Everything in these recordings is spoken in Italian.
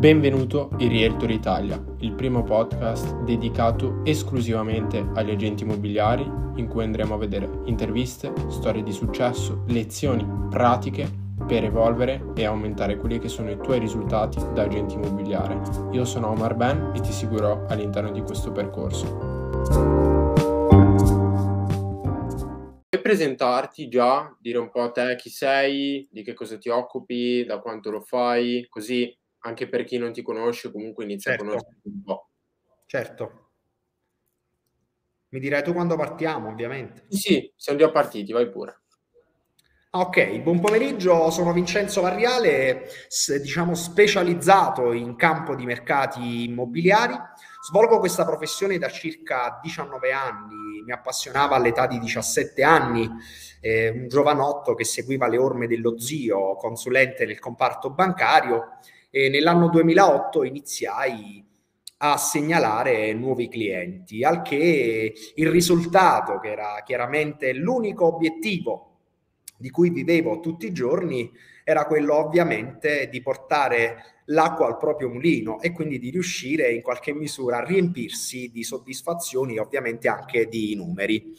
Benvenuto in Realtor Italia, il primo podcast dedicato esclusivamente agli agenti immobiliari in cui andremo a vedere interviste, storie di successo, lezioni pratiche per evolvere e aumentare quelli che sono i tuoi risultati da agente immobiliare. Io sono Omar Ben e ti seguirò all'interno di questo percorso. presentarti già, dire un po' a te chi sei, di che cosa ti occupi, da quanto lo fai, così anche per chi non ti conosce comunque inizia certo. a conoscerti un po'. Certo. Mi direi tu quando partiamo, ovviamente. Sì, siamo già partiti, vai pure. Ok, buon pomeriggio, sono Vincenzo Varriale, diciamo specializzato in campo di mercati immobiliari. Svolgo questa professione da circa 19 anni, mi appassionava all'età di 17 anni, eh, un giovanotto che seguiva le orme dello zio, consulente nel comparto bancario e nell'anno 2008 iniziai a segnalare nuovi clienti, al che il risultato, che era chiaramente l'unico obiettivo di cui vivevo tutti i giorni era quello ovviamente di portare l'acqua al proprio mulino e quindi di riuscire in qualche misura a riempirsi di soddisfazioni e ovviamente anche di numeri.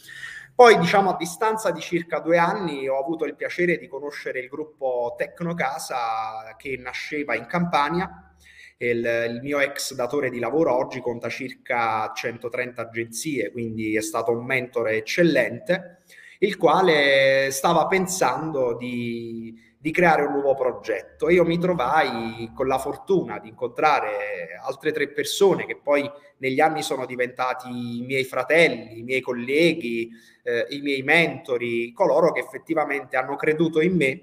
Poi, diciamo, a distanza di circa due anni ho avuto il piacere di conoscere il gruppo Tecnocasa che nasceva in Campania. Il, il, mio ex datore di lavoro oggi conta circa 130 agenzie, quindi è stato un mentore eccellente il quale stava pensando di, di creare un nuovo progetto. Io mi trovai con la fortuna di incontrare altre tre persone che poi negli anni sono diventati i miei fratelli, i miei colleghi, eh, i miei mentori, coloro che effettivamente hanno creduto in me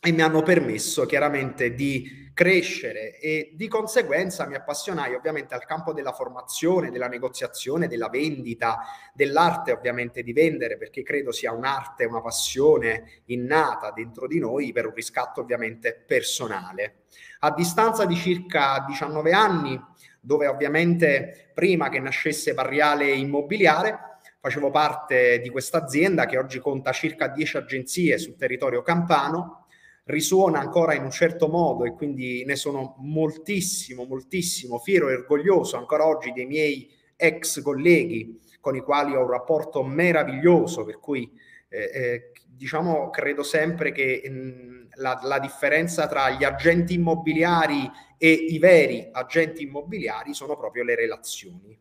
e mi hanno permesso chiaramente di crescere e di conseguenza mi appassionai ovviamente al campo della formazione, della negoziazione, della vendita, dell'arte ovviamente di vendere perché credo sia un'arte, una passione innata dentro di noi per un riscatto ovviamente personale. A distanza di circa 19 anni, dove ovviamente prima che nascesse Parriale Immobiliare, facevo parte di questa azienda che oggi conta circa 10 agenzie sul territorio campano risuona ancora in un certo modo e quindi ne sono moltissimo, moltissimo fiero e orgoglioso ancora oggi dei miei ex colleghi con i quali ho un rapporto meraviglioso, per cui eh, eh, diciamo credo sempre che mh, la, la differenza tra gli agenti immobiliari e i veri agenti immobiliari sono proprio le relazioni.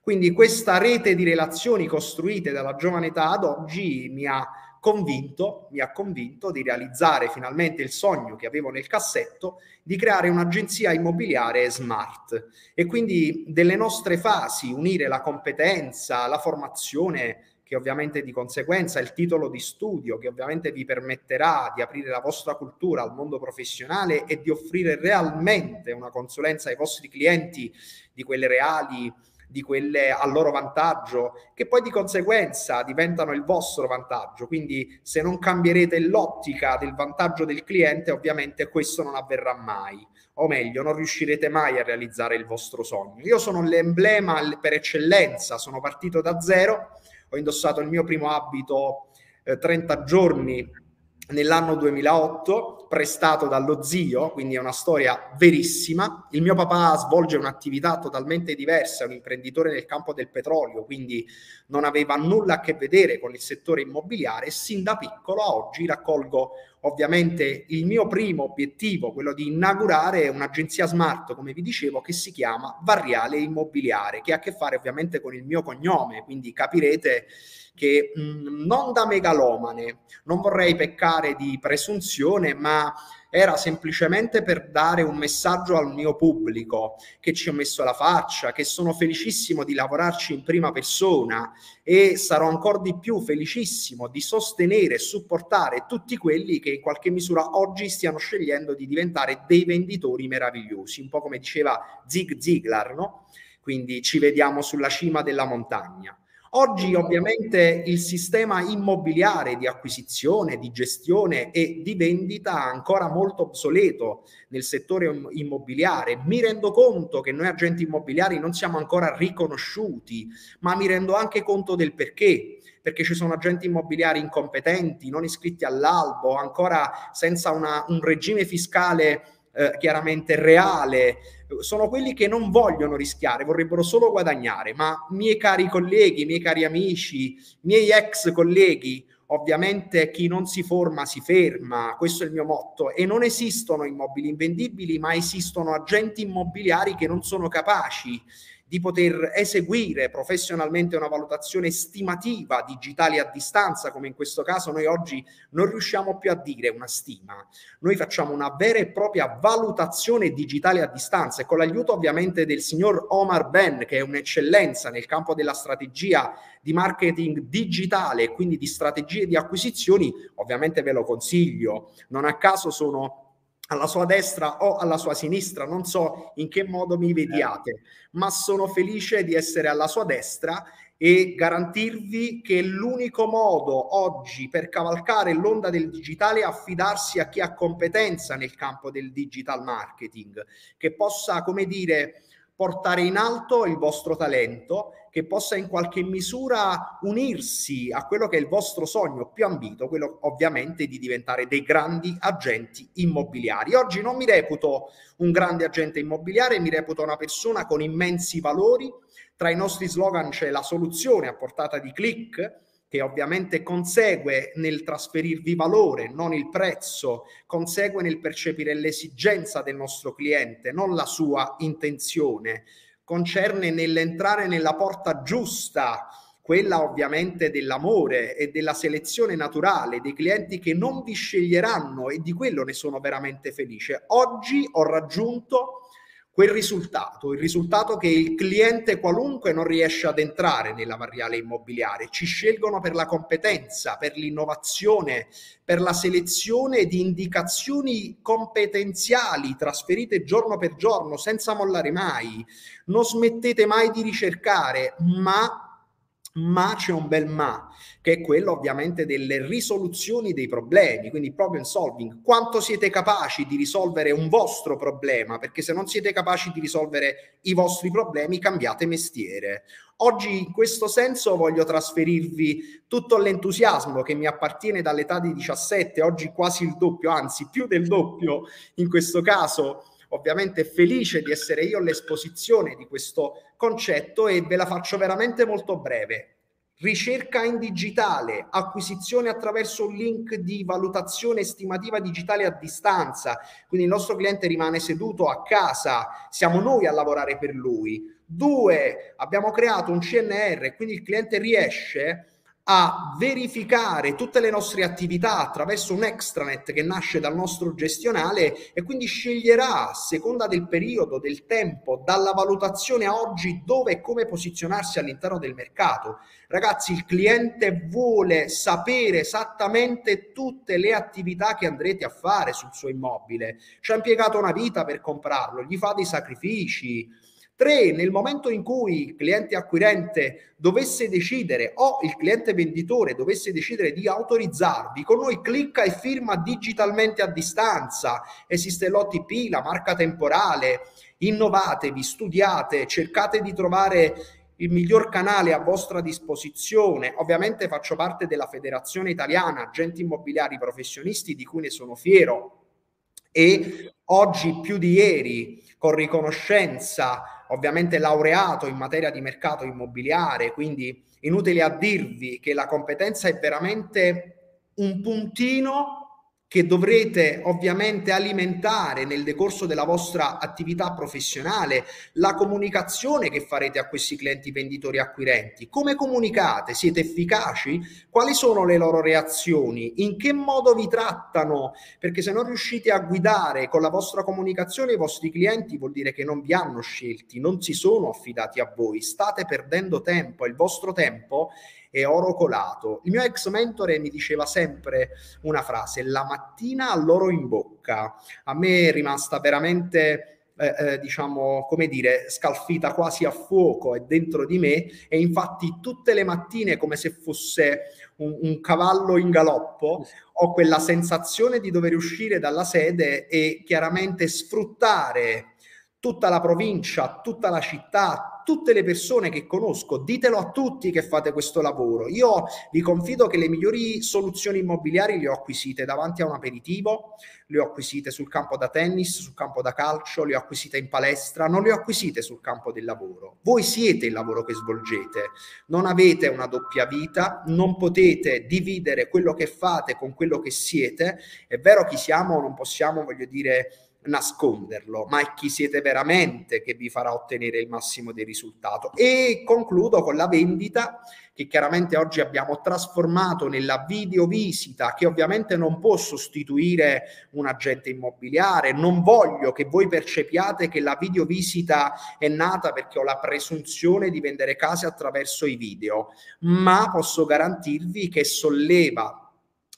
Quindi questa rete di relazioni costruite dalla giovane età ad oggi mi ha convinto, mi ha convinto di realizzare finalmente il sogno che avevo nel cassetto di creare un'agenzia immobiliare smart e quindi delle nostre fasi unire la competenza, la formazione che ovviamente di conseguenza il titolo di studio che ovviamente vi permetterà di aprire la vostra cultura al mondo professionale e di offrire realmente una consulenza ai vostri clienti di quelle reali di quelle a loro vantaggio, che poi di conseguenza diventano il vostro vantaggio. Quindi se non cambierete l'ottica del vantaggio del cliente, ovviamente questo non avverrà mai. O meglio, non riuscirete mai a realizzare il vostro sogno. Io sono l'emblema per eccellenza, sono partito da zero, ho indossato il mio primo abito eh, 30 giorni nell'anno 2008, prestato dallo zio, quindi è una storia verissima. Il mio papà svolge un'attività totalmente diversa, è un imprenditore nel campo del petrolio, quindi non aveva nulla a che vedere con il settore immobiliare sin da piccolo a oggi raccolgo ovviamente il mio primo obiettivo, quello di inaugurare un'agenzia smart, come vi dicevo, che si chiama Varriale Immobiliare, che ha a che fare ovviamente con il mio cognome, quindi capirete che mh, mm, non da megalomane, non vorrei peccare di presunzione, ma era semplicemente per dare un messaggio al mio pubblico che ci ho messo la faccia, che sono felicissimo di lavorarci in prima persona e sarò ancora di più felicissimo di sostenere e supportare tutti quelli che in qualche misura oggi stiano scegliendo di diventare dei venditori meravigliosi, un po' come diceva Zig Ziglar, no? Quindi ci vediamo sulla cima della montagna. Oggi ovviamente il sistema immobiliare di acquisizione, di gestione e di vendita è ancora molto obsoleto nel settore immobiliare. Mi rendo conto che noi agenti immobiliari non siamo ancora riconosciuti, ma mi rendo anche conto del perché perché ci sono agenti immobiliari incompetenti, non iscritti all'albo, ancora senza una, un regime fiscale eh, chiaramente reale, sono quelli che non vogliono rischiare, vorrebbero solo guadagnare, ma miei cari colleghi, miei cari amici, miei ex colleghi, ovviamente chi non si forma si ferma, questo è il mio motto, e non esistono immobili invendibili, ma esistono agenti immobiliari che non sono capaci di poter eseguire professionalmente una valutazione stimativa digitale a distanza, come in questo caso noi oggi non riusciamo più a dire una stima. Noi facciamo una vera e propria valutazione digitale a distanza e con l'aiuto ovviamente del signor Omar Ben, che è un'eccellenza nel campo della strategia di marketing digitale e quindi di strategie di acquisizioni, ovviamente ve lo consiglio. Non a caso sono alla sua destra o alla sua sinistra, non so in che modo mi vediate, ma sono felice di essere alla sua destra e garantirvi che l'unico modo oggi per cavalcare l'onda del digitale è affidarsi a chi ha competenza nel campo del digital marketing, che possa, come dire, portare in alto il vostro talento, che possa in qualche misura unirsi a quello che è il vostro sogno più ambito, quello ovviamente di diventare dei grandi agenti immobiliari. Oggi non mi reputo un grande agente immobiliare, mi reputo una persona con immensi valori. Tra i nostri slogan c'è la soluzione a portata di click, che ovviamente consegue nel trasferirvi valore, non il prezzo, consegue nel percepire l'esigenza del nostro cliente, non la sua intenzione, concerne nell'entrare nella porta giusta, quella ovviamente dell'amore e della selezione naturale dei clienti che non vi sceglieranno e di quello ne sono veramente felice. Oggi ho raggiunto quel risultato, il risultato che il cliente qualunque non riesce ad entrare nella variale immobiliare. Ci scelgono per la competenza, per l'innovazione, per la selezione di indicazioni competenziali trasferite giorno per giorno senza mollare mai. Non smettete mai di ricercare, ma ma c'è un bel ma, che è quello ovviamente delle risoluzioni dei problemi, quindi problem solving. Quanto siete capaci di risolvere un vostro problema? Perché se non siete capaci di risolvere i vostri problemi, cambiate mestiere. Oggi in questo senso voglio trasferirvi tutto l'entusiasmo che mi appartiene dall'età di 17, oggi quasi il doppio, anzi più del doppio in questo caso ovviamente felice di essere io all'esposizione di questo concetto e ve la faccio veramente molto breve. Ricerca in digitale, acquisizione attraverso un link di valutazione estimativa digitale a distanza, quindi il nostro cliente rimane seduto a casa, siamo noi a lavorare per lui. Due, abbiamo creato un CNR, quindi il cliente riesce a verificare tutte le nostre attività attraverso un extranet che nasce dal nostro gestionale e quindi sceglierà a seconda del periodo, del tempo, dalla valutazione a oggi dove e come posizionarsi all'interno del mercato. Ragazzi, il cliente vuole sapere esattamente tutte le attività che andrete a fare sul suo immobile. Ci ha impiegato una vita per comprarlo, gli fa dei sacrifici, Tre, nel momento in cui il cliente acquirente dovesse decidere o il cliente venditore dovesse decidere di autorizzarvi, con noi clicca e firma digitalmente a distanza. Esiste l'OTP, la marca temporale. Innovatevi, studiate, cercate di trovare il miglior canale a vostra disposizione. Ovviamente faccio parte della Federazione Italiana Agenti Immobiliari Professionisti, di cui ne sono fiero. E oggi più di ieri, con riconoscenza ovviamente laureato in materia di mercato immobiliare, quindi inutile a dirvi che la competenza è veramente un puntino che dovrete ovviamente alimentare nel decorso della vostra attività professionale, la comunicazione che farete a questi clienti venditori acquirenti. Come comunicate? Siete efficaci? Quali sono le loro reazioni? In che modo vi trattano? Perché se non riuscite a guidare con la vostra comunicazione i vostri clienti vuol dire che non vi hanno scelti, non si sono affidati a voi, state perdendo tempo, il vostro tempo e oro colato. Il mio ex mentore mi diceva sempre una frase, la mattina all'oro in bocca. A me è rimasta veramente... Eh, eh, diciamo, come dire, scalfita quasi a fuoco e dentro di me e infatti tutte le mattine come se fosse un, un, cavallo in galoppo ho quella sensazione di dover uscire dalla sede e chiaramente sfruttare tutta la provincia, tutta la città, tutte le persone che conosco, ditelo a tutti che fate questo lavoro. Io vi confido che le migliori soluzioni immobiliari le ho acquisite davanti a un aperitivo, le ho acquisite sul campo da tennis, sul campo da calcio, le ho acquisite in palestra, non le ho acquisite sul campo del lavoro. Voi siete il lavoro che svolgete, non avete una doppia vita, non potete dividere quello che fate con quello che siete. È vero chi siamo, non possiamo, voglio dire, nasconderlo, ma è chi siete veramente che vi farà ottenere il massimo del risultato. E concludo con la vendita che chiaramente oggi abbiamo trasformato nella videovisita che ovviamente non può sostituire un agente immobiliare. Non voglio che voi percepiate che la videovisita è nata perché ho la presunzione di vendere case attraverso i video, ma posso garantirvi che solleva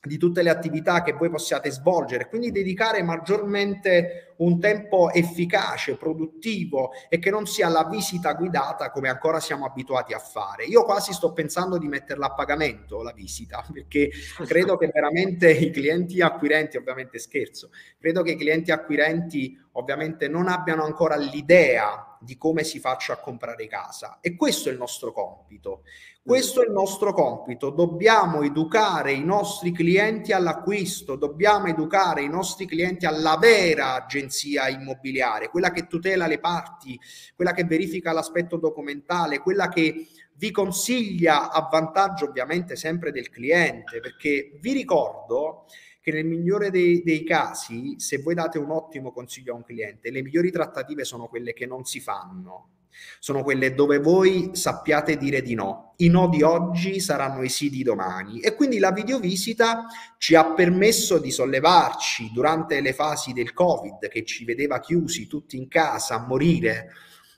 di tutte le attività che voi possiate svolgere, quindi dedicare maggiormente un tempo efficace, produttivo e che non sia la visita guidata come ancora siamo abituati a fare. Io quasi sto pensando di metterla a pagamento la visita, perché credo che veramente i clienti acquirenti, ovviamente scherzo, credo che i clienti acquirenti ovviamente non abbiano ancora l'idea di come si faccia a comprare casa e questo è il nostro compito. Questo è il nostro compito, dobbiamo educare i nostri clienti all'acquisto, dobbiamo educare i nostri clienti alla vera agenzia immobiliare, quella che tutela le parti, quella che verifica l'aspetto documentale, quella che vi consiglia a vantaggio ovviamente sempre del cliente, perché vi ricordo che nel migliore dei, dei, casi, se voi date un ottimo consiglio a un cliente, le migliori trattative sono quelle che non si fanno sono quelle dove voi sappiate dire di no. I no di oggi saranno i sì di domani e quindi la videovisita ci ha permesso di sollevarci durante le fasi del Covid che ci vedeva chiusi tutti in casa a morire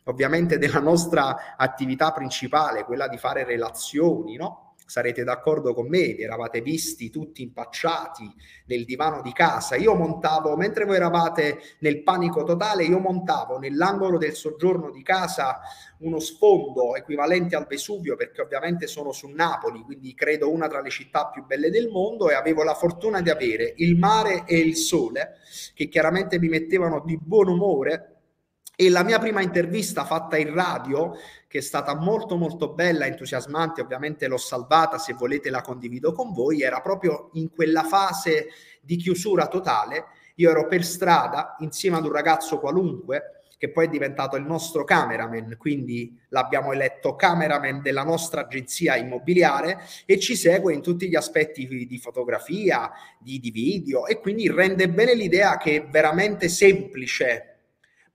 ovviamente della nostra attività principale, quella di fare relazioni, no? Sarete d'accordo con me, vi eravate visti tutti impacciati nel divano di casa. Io montavo, mentre voi eravate nel panico totale, io montavo nell'angolo del soggiorno di casa uno sfondo equivalente al Vesuvio, perché ovviamente sono su Napoli, quindi credo una tra le città più belle del mondo, e avevo la fortuna di avere il mare e il sole, che chiaramente mi mettevano di buon umore e la mia prima intervista fatta in radio, che è stata molto molto bella, entusiasmante, ovviamente l'ho salvata, se volete la condivido con voi, era proprio in quella fase di chiusura totale. Io ero per strada insieme ad un ragazzo qualunque, che poi è diventato il nostro cameraman, quindi l'abbiamo eletto cameraman della nostra agenzia immobiliare e ci segue in tutti gli aspetti di fotografia, di, di video e quindi rende bene l'idea che è veramente semplice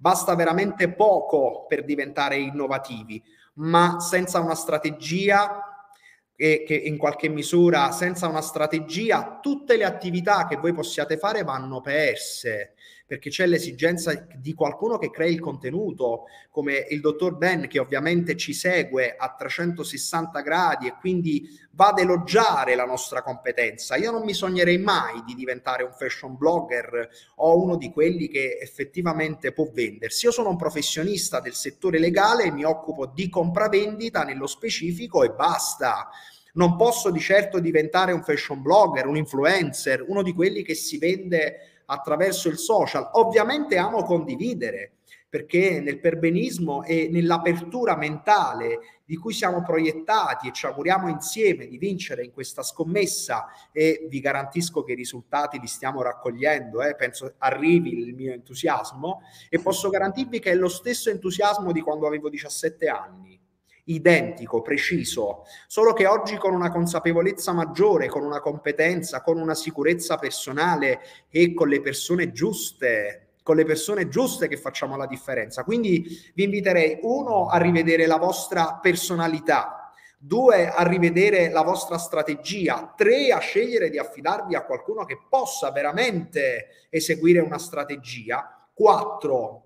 Basta veramente poco per diventare innovativi, ma senza una strategia e che in qualche misura senza una strategia tutte le attività che voi possiate fare vanno perse perché c'è l'esigenza di qualcuno che crei il contenuto, come il dottor Ben che ovviamente ci segue a 360 gradi e quindi va ad elogiare la nostra competenza. Io non mi sognerei mai di diventare un fashion blogger o uno di quelli che effettivamente può vendersi. Io sono un professionista del settore legale, mi occupo di compravendita nello specifico e basta. Non posso di certo diventare un fashion blogger, un influencer, uno di quelli che si vende attraverso il social. Ovviamente amo condividere perché nel perbenismo e nell'apertura mentale di cui siamo proiettati e ci auguriamo insieme di vincere in questa scommessa e vi garantisco che i risultati li stiamo raccogliendo, eh, penso arrivi il mio entusiasmo e posso garantirvi che è lo stesso entusiasmo di quando avevo 17 anni identico, preciso, solo che oggi con una consapevolezza maggiore, con una competenza, con una sicurezza personale e con le persone giuste, con le persone giuste che facciamo la differenza. Quindi vi inviterei, uno, a rivedere la vostra personalità, due, a rivedere la vostra strategia, tre, a scegliere di affidarvi a qualcuno che possa veramente eseguire una strategia, quattro,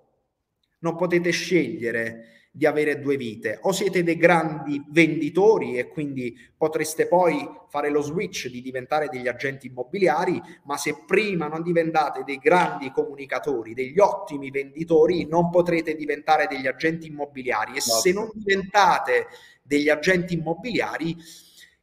non potete scegliere di avere due vite. O siete dei grandi venditori e quindi potreste poi fare lo switch di diventare degli agenti immobiliari, ma se prima non diventate dei grandi comunicatori, degli ottimi venditori, non potrete diventare degli agenti immobiliari. E se non diventate degli agenti immobiliari,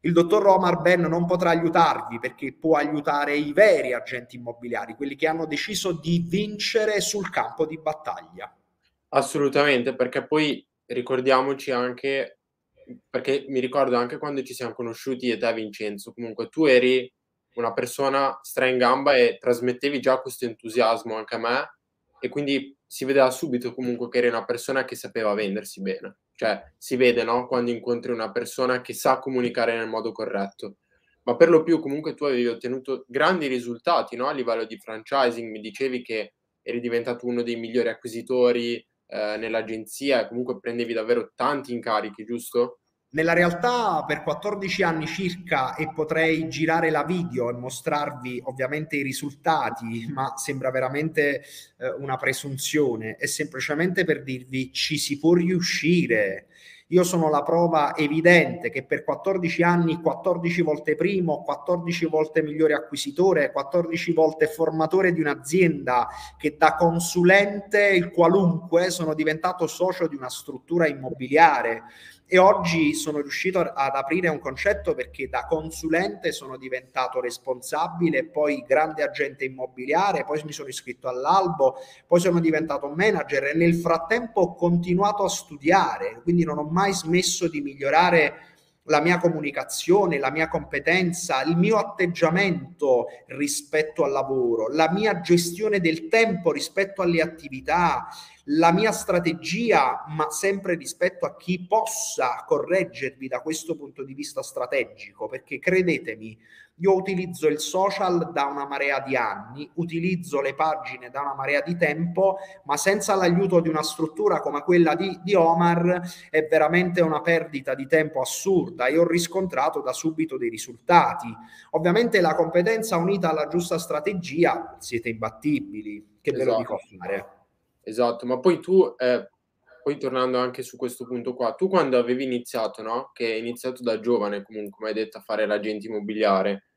il dottor Omar Ben non potrà aiutarvi perché può aiutare i veri agenti immobiliari, quelli che hanno deciso di vincere sul campo di battaglia. Assolutamente, perché poi ricordiamoci anche perché mi ricordo anche quando ci siamo conosciuti e te Vincenzo, comunque tu eri una persona stra in gamba e trasmettevi già questo entusiasmo anche a me e quindi si vedeva subito comunque che eri una persona che sapeva vendersi bene. Cioè si vede no? quando incontri una persona che sa comunicare nel modo corretto. Ma per lo più comunque tu avevi ottenuto grandi risultati no? a livello di franchising, mi dicevi che eri diventato uno dei migliori acquisitori eh, nell'agenzia e comunque prendevi davvero tanti incarichi, giusto? Nella realtà per 14 anni circa e potrei girare la video e mostrarvi ovviamente i risultati, ma sembra veramente eh, una presunzione, è semplicemente per dirvi ci si può riuscire. Io sono la prova evidente che per 14 anni, 14 volte primo, 14 volte migliore acquisitore, 14 volte formatore di un'azienda, che da consulente, il qualunque, sono diventato socio di una struttura immobiliare e oggi sono riuscito ad aprire un concetto perché da consulente sono diventato responsabile, poi grande agente immobiliare, poi mi sono iscritto all'albo, poi sono diventato manager e nel frattempo ho continuato a studiare, quindi non ho mai smesso di migliorare la mia comunicazione, la mia competenza, il mio atteggiamento rispetto al lavoro, la mia gestione del tempo rispetto alle attività, la mia strategia, ma sempre rispetto a chi possa correggervi da questo punto di vista strategico, perché credetemi, io utilizzo il social da una marea di anni, utilizzo le pagine da una marea di tempo, ma senza l'aiuto di una struttura come quella di, di Omar è veramente una perdita di tempo assurda e ho riscontrato da subito dei risultati. Ovviamente la competenza unita alla giusta strategia siete imbattibili, che esatto. ve lo dico esatto. fare. Esatto, ma poi tu, eh, poi tornando anche su questo punto qua, tu quando avevi iniziato, no? Che hai iniziato da giovane comunque, come hai detto, a fare l'agente immobiliare,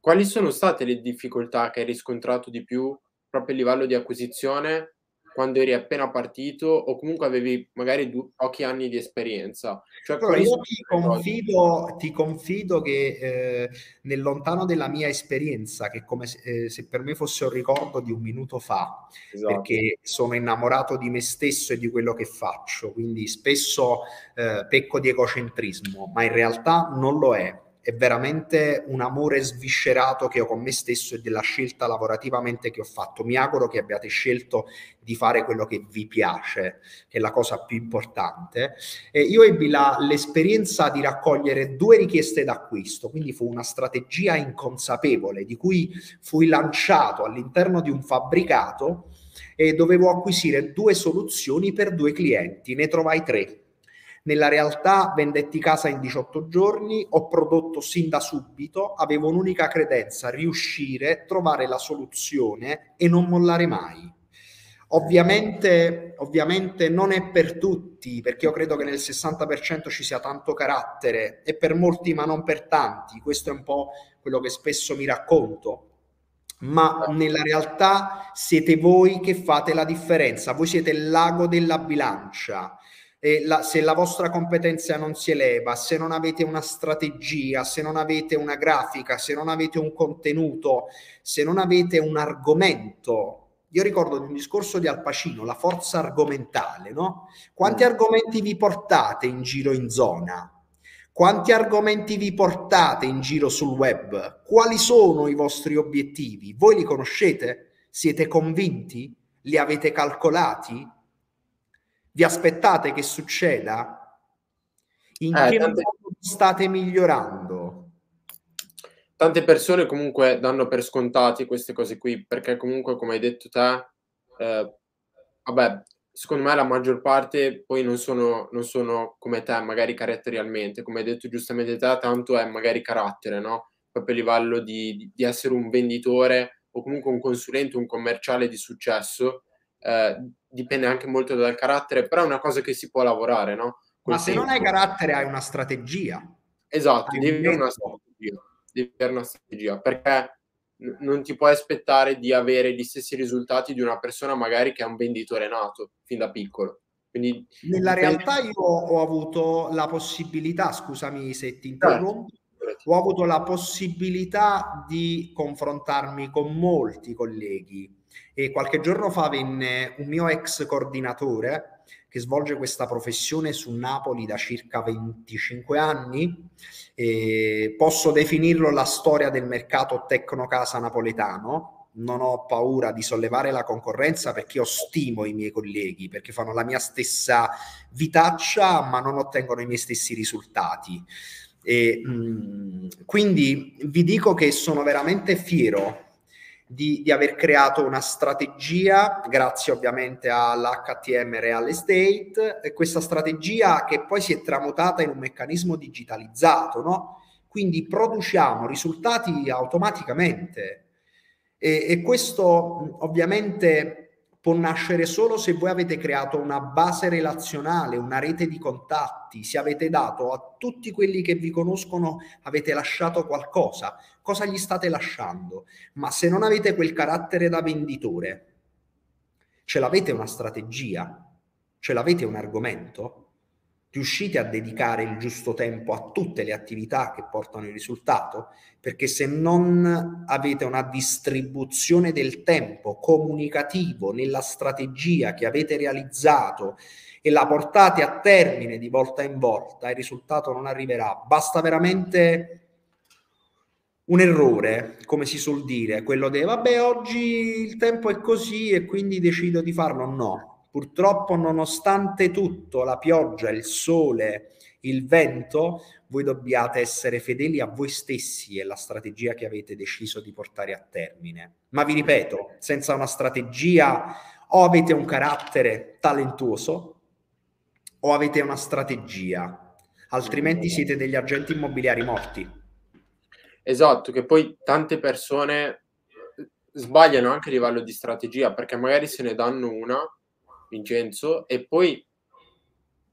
quali sono state le difficoltà che hai riscontrato di più proprio a livello di acquisizione quando eri appena partito o comunque avevi magari du- pochi anni di esperienza. Cioè, allora, io ti confido, ti confido, che eh, nel lontano della mia esperienza, che come se, eh, se, per me fosse un ricordo di un minuto fa, esatto. perché sono innamorato di me stesso e di quello che faccio, quindi spesso eh, pecco di egocentrismo, ma in realtà non lo è è veramente un amore sviscerato che ho con me stesso e della scelta lavorativamente che ho fatto. Mi auguro che abbiate scelto di fare quello che vi piace, che è la cosa più importante. E io ebbi la, l'esperienza di raccogliere due richieste d'acquisto, quindi fu una strategia inconsapevole di cui fui lanciato all'interno di un fabbricato e dovevo acquisire due soluzioni per due clienti, ne trovai tre nella realtà vendetti casa in 18 giorni, ho prodotto sin da subito, avevo un'unica credenza, riuscire, trovare la soluzione e non mollare mai. Ovviamente, ovviamente non è per tutti, perché io credo che nel 60% ci sia tanto carattere e per molti ma non per tanti, questo è un po' quello che spesso mi racconto, ma nella realtà siete voi che fate la differenza, voi siete lago della bilancia, la, se la vostra competenza non si eleva, se non avete una strategia, se non avete una grafica, se non avete un contenuto, se non avete un argomento. Io ricordo di un discorso di Al Pacino, la forza argomentale, no? Quanti mm. argomenti vi portate in giro in zona? Quanti argomenti vi portate in giro sul web? Quali sono i vostri obiettivi? Voi li conoscete? Siete convinti? Li avete calcolati? Vi aspettate che succeda? In eh, che tante... modo state migliorando? Tante persone comunque danno per scontati queste cose qui, perché comunque, come hai detto te, eh, vabbè, secondo me la maggior parte poi non sono, non sono come te, magari caratterialmente, come hai detto giustamente te, tanto è magari carattere, no? Proprio a livello di, di, essere un venditore o comunque un consulente, un commerciale di successo, eh, dipende anche molto dal carattere, però è una cosa che si può lavorare, no? Col Ma se tempo. non hai carattere hai una strategia. Esatto, devi avere una strategia, devi avere una strategia, perché non ti puoi aspettare di avere gli stessi risultati di una persona magari che è un venditore nato fin da piccolo. Quindi, Nella realtà io ho avuto la possibilità, scusami se ti interrompo, ho avuto la possibilità di confrontarmi con molti colleghi E qualche giorno fa venne un mio ex coordinatore che svolge questa professione su Napoli da circa 25 anni. E posso definirlo la storia del mercato tecnocasa napoletano. Non ho paura di sollevare la concorrenza perché io stimo i miei colleghi, perché fanno la mia stessa vitaccia, ma non ottengono i miei stessi risultati. E, mh, mm, quindi vi dico che sono veramente fiero di, di, aver creato una strategia, grazie ovviamente all'HTM Real Estate, questa strategia che poi si è tramutata in un meccanismo digitalizzato, no? Quindi produciamo risultati automaticamente e, e questo ovviamente può nascere solo se voi avete creato una base relazionale, una rete di contatti, se avete dato a tutti quelli che vi conoscono, avete lasciato qualcosa, cosa gli state lasciando? Ma se non avete quel carattere da venditore, ce l'avete una strategia, ce l'avete un argomento? riuscite a dedicare il giusto tempo a tutte le attività che portano il risultato, perché se non avete una distribuzione del tempo comunicativo nella strategia che avete realizzato e la portate a termine di volta in volta, il risultato non arriverà. Basta veramente un errore, come si suol dire, quello di vabbè oggi il tempo è così e quindi decido di farlo. No, Purtroppo, nonostante tutto, la pioggia, il sole, il vento, voi dobbiate essere fedeli a voi stessi e alla strategia che avete deciso di portare a termine. Ma vi ripeto, senza una strategia o avete un carattere talentuoso o avete una strategia, altrimenti siete degli agenti immobiliari morti. Esatto, che poi tante persone sbagliano anche a livello di strategia perché magari se ne danno una Vincenzo, e poi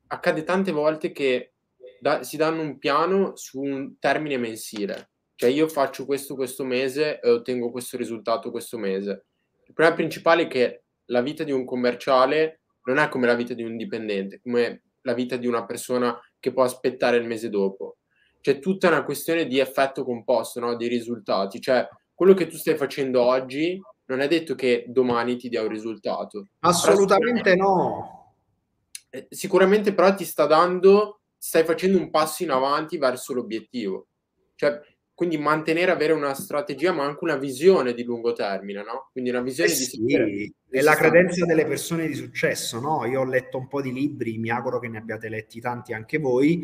accade tante volte che da, si danno un piano su un termine mensile, cioè io faccio questo questo mese e ottengo questo risultato questo mese. Il problema principale è che la vita di un commerciale non è come la vita di un dipendente, come la vita di una persona che può aspettare il mese dopo. C'è tutta una questione di effetto composto, no? di risultati, cioè quello che tu stai facendo oggi non è detto che domani ti dia un risultato. Assolutamente no. Eh, sicuramente però ti sta dando, stai facendo un passo in avanti verso l'obiettivo. Cioè, quindi mantenere, avere una strategia, ma anche una visione di lungo termine, no? Quindi una visione eh di sì, È la credenza delle persone di successo, no? Io ho letto un po' di libri, mi auguro che ne abbiate letti tanti anche voi.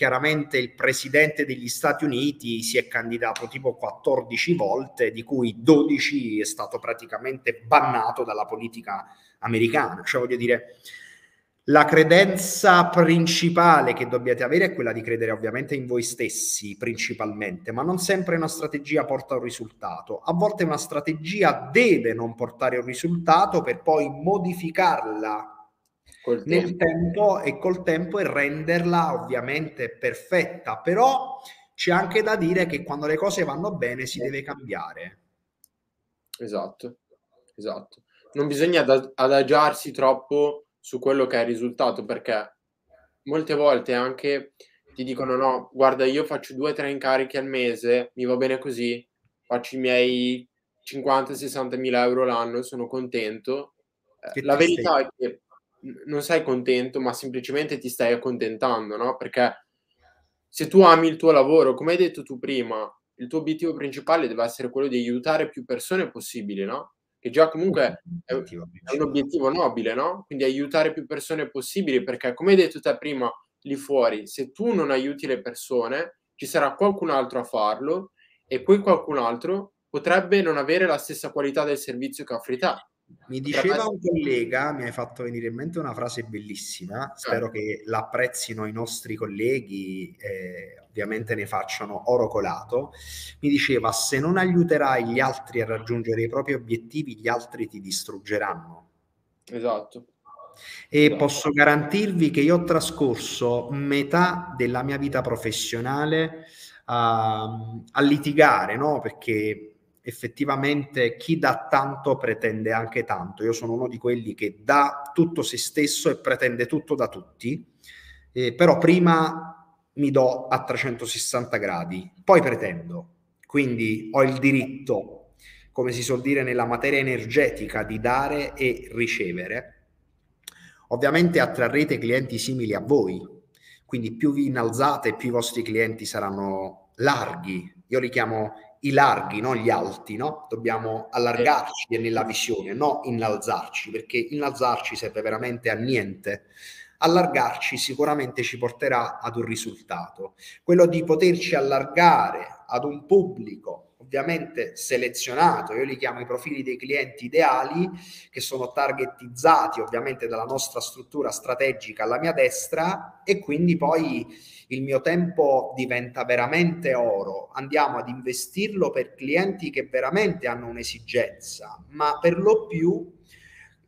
Chiaramente il presidente degli Stati Uniti si è candidato tipo 14 volte, di cui 12 è stato praticamente bannato dalla politica americana. Cioè, voglio dire, la credenza principale che dobbiate avere è quella di credere ovviamente in voi stessi principalmente, ma non sempre una strategia porta un risultato. A volte una strategia deve non portare un risultato per poi modificarla col nel tempo. tempo e col tempo e renderla ovviamente perfetta. Però c'è anche da dire che quando le cose vanno bene si deve cambiare. Esatto, esatto. Non bisogna adagiarsi troppo su quello che è il risultato, perché molte volte anche ti dicono no, guarda, io faccio due o tre incarichi al mese, mi va bene così, faccio i miei 50-60 mila euro l'anno, sono contento. Che La verità stai... è che non sei contento, ma semplicemente ti stai accontentando, no? Perché se tu ami il tuo lavoro, come hai detto tu prima, il tuo obiettivo principale deve essere quello di aiutare più persone possibili, no? che già comunque è, è un obiettivo nobile, no? Quindi aiutare più persone possibili, perché come hai detto te prima, lì fuori, se tu non aiuti le persone, ci sarà qualcun altro a farlo e poi qualcun altro potrebbe non avere la stessa qualità del servizio che offri te. Mi diceva un collega, mi hai fatto venire in mente una frase bellissima, spero eh. che l'apprezzino i nostri colleghi, eh, ovviamente ne facciano oro colato. Mi diceva: Se non aiuterai gli altri a raggiungere i propri obiettivi, gli altri ti distruggeranno. Esatto. E esatto. posso garantirvi che io ho trascorso metà della mia vita professionale a, a litigare, no? Perché effettivamente chi dà tanto pretende anche tanto. Io sono uno di quelli che dà tutto se stesso e pretende tutto da tutti, eh, però prima mi do a 360 gradi, poi pretendo. Quindi ho il diritto come si suol dire nella materia energetica di dare e ricevere, ovviamente attrarrete clienti simili a voi, quindi più vi innalzate, più i vostri clienti saranno larghi. Io li chiamo i larghi, non gli alti, no? Dobbiamo allargarci nella visione, no innalzarci, perché innalzarci serve veramente a niente. Allargarci sicuramente ci porterà ad un risultato, quello di poterci allargare ad un pubblico ovviamente selezionato, io li chiamo i profili dei clienti ideali, che sono targetizzati ovviamente dalla nostra struttura strategica alla mia destra e quindi poi il mio tempo diventa veramente oro, andiamo ad investirlo per clienti che veramente hanno un'esigenza, ma per lo più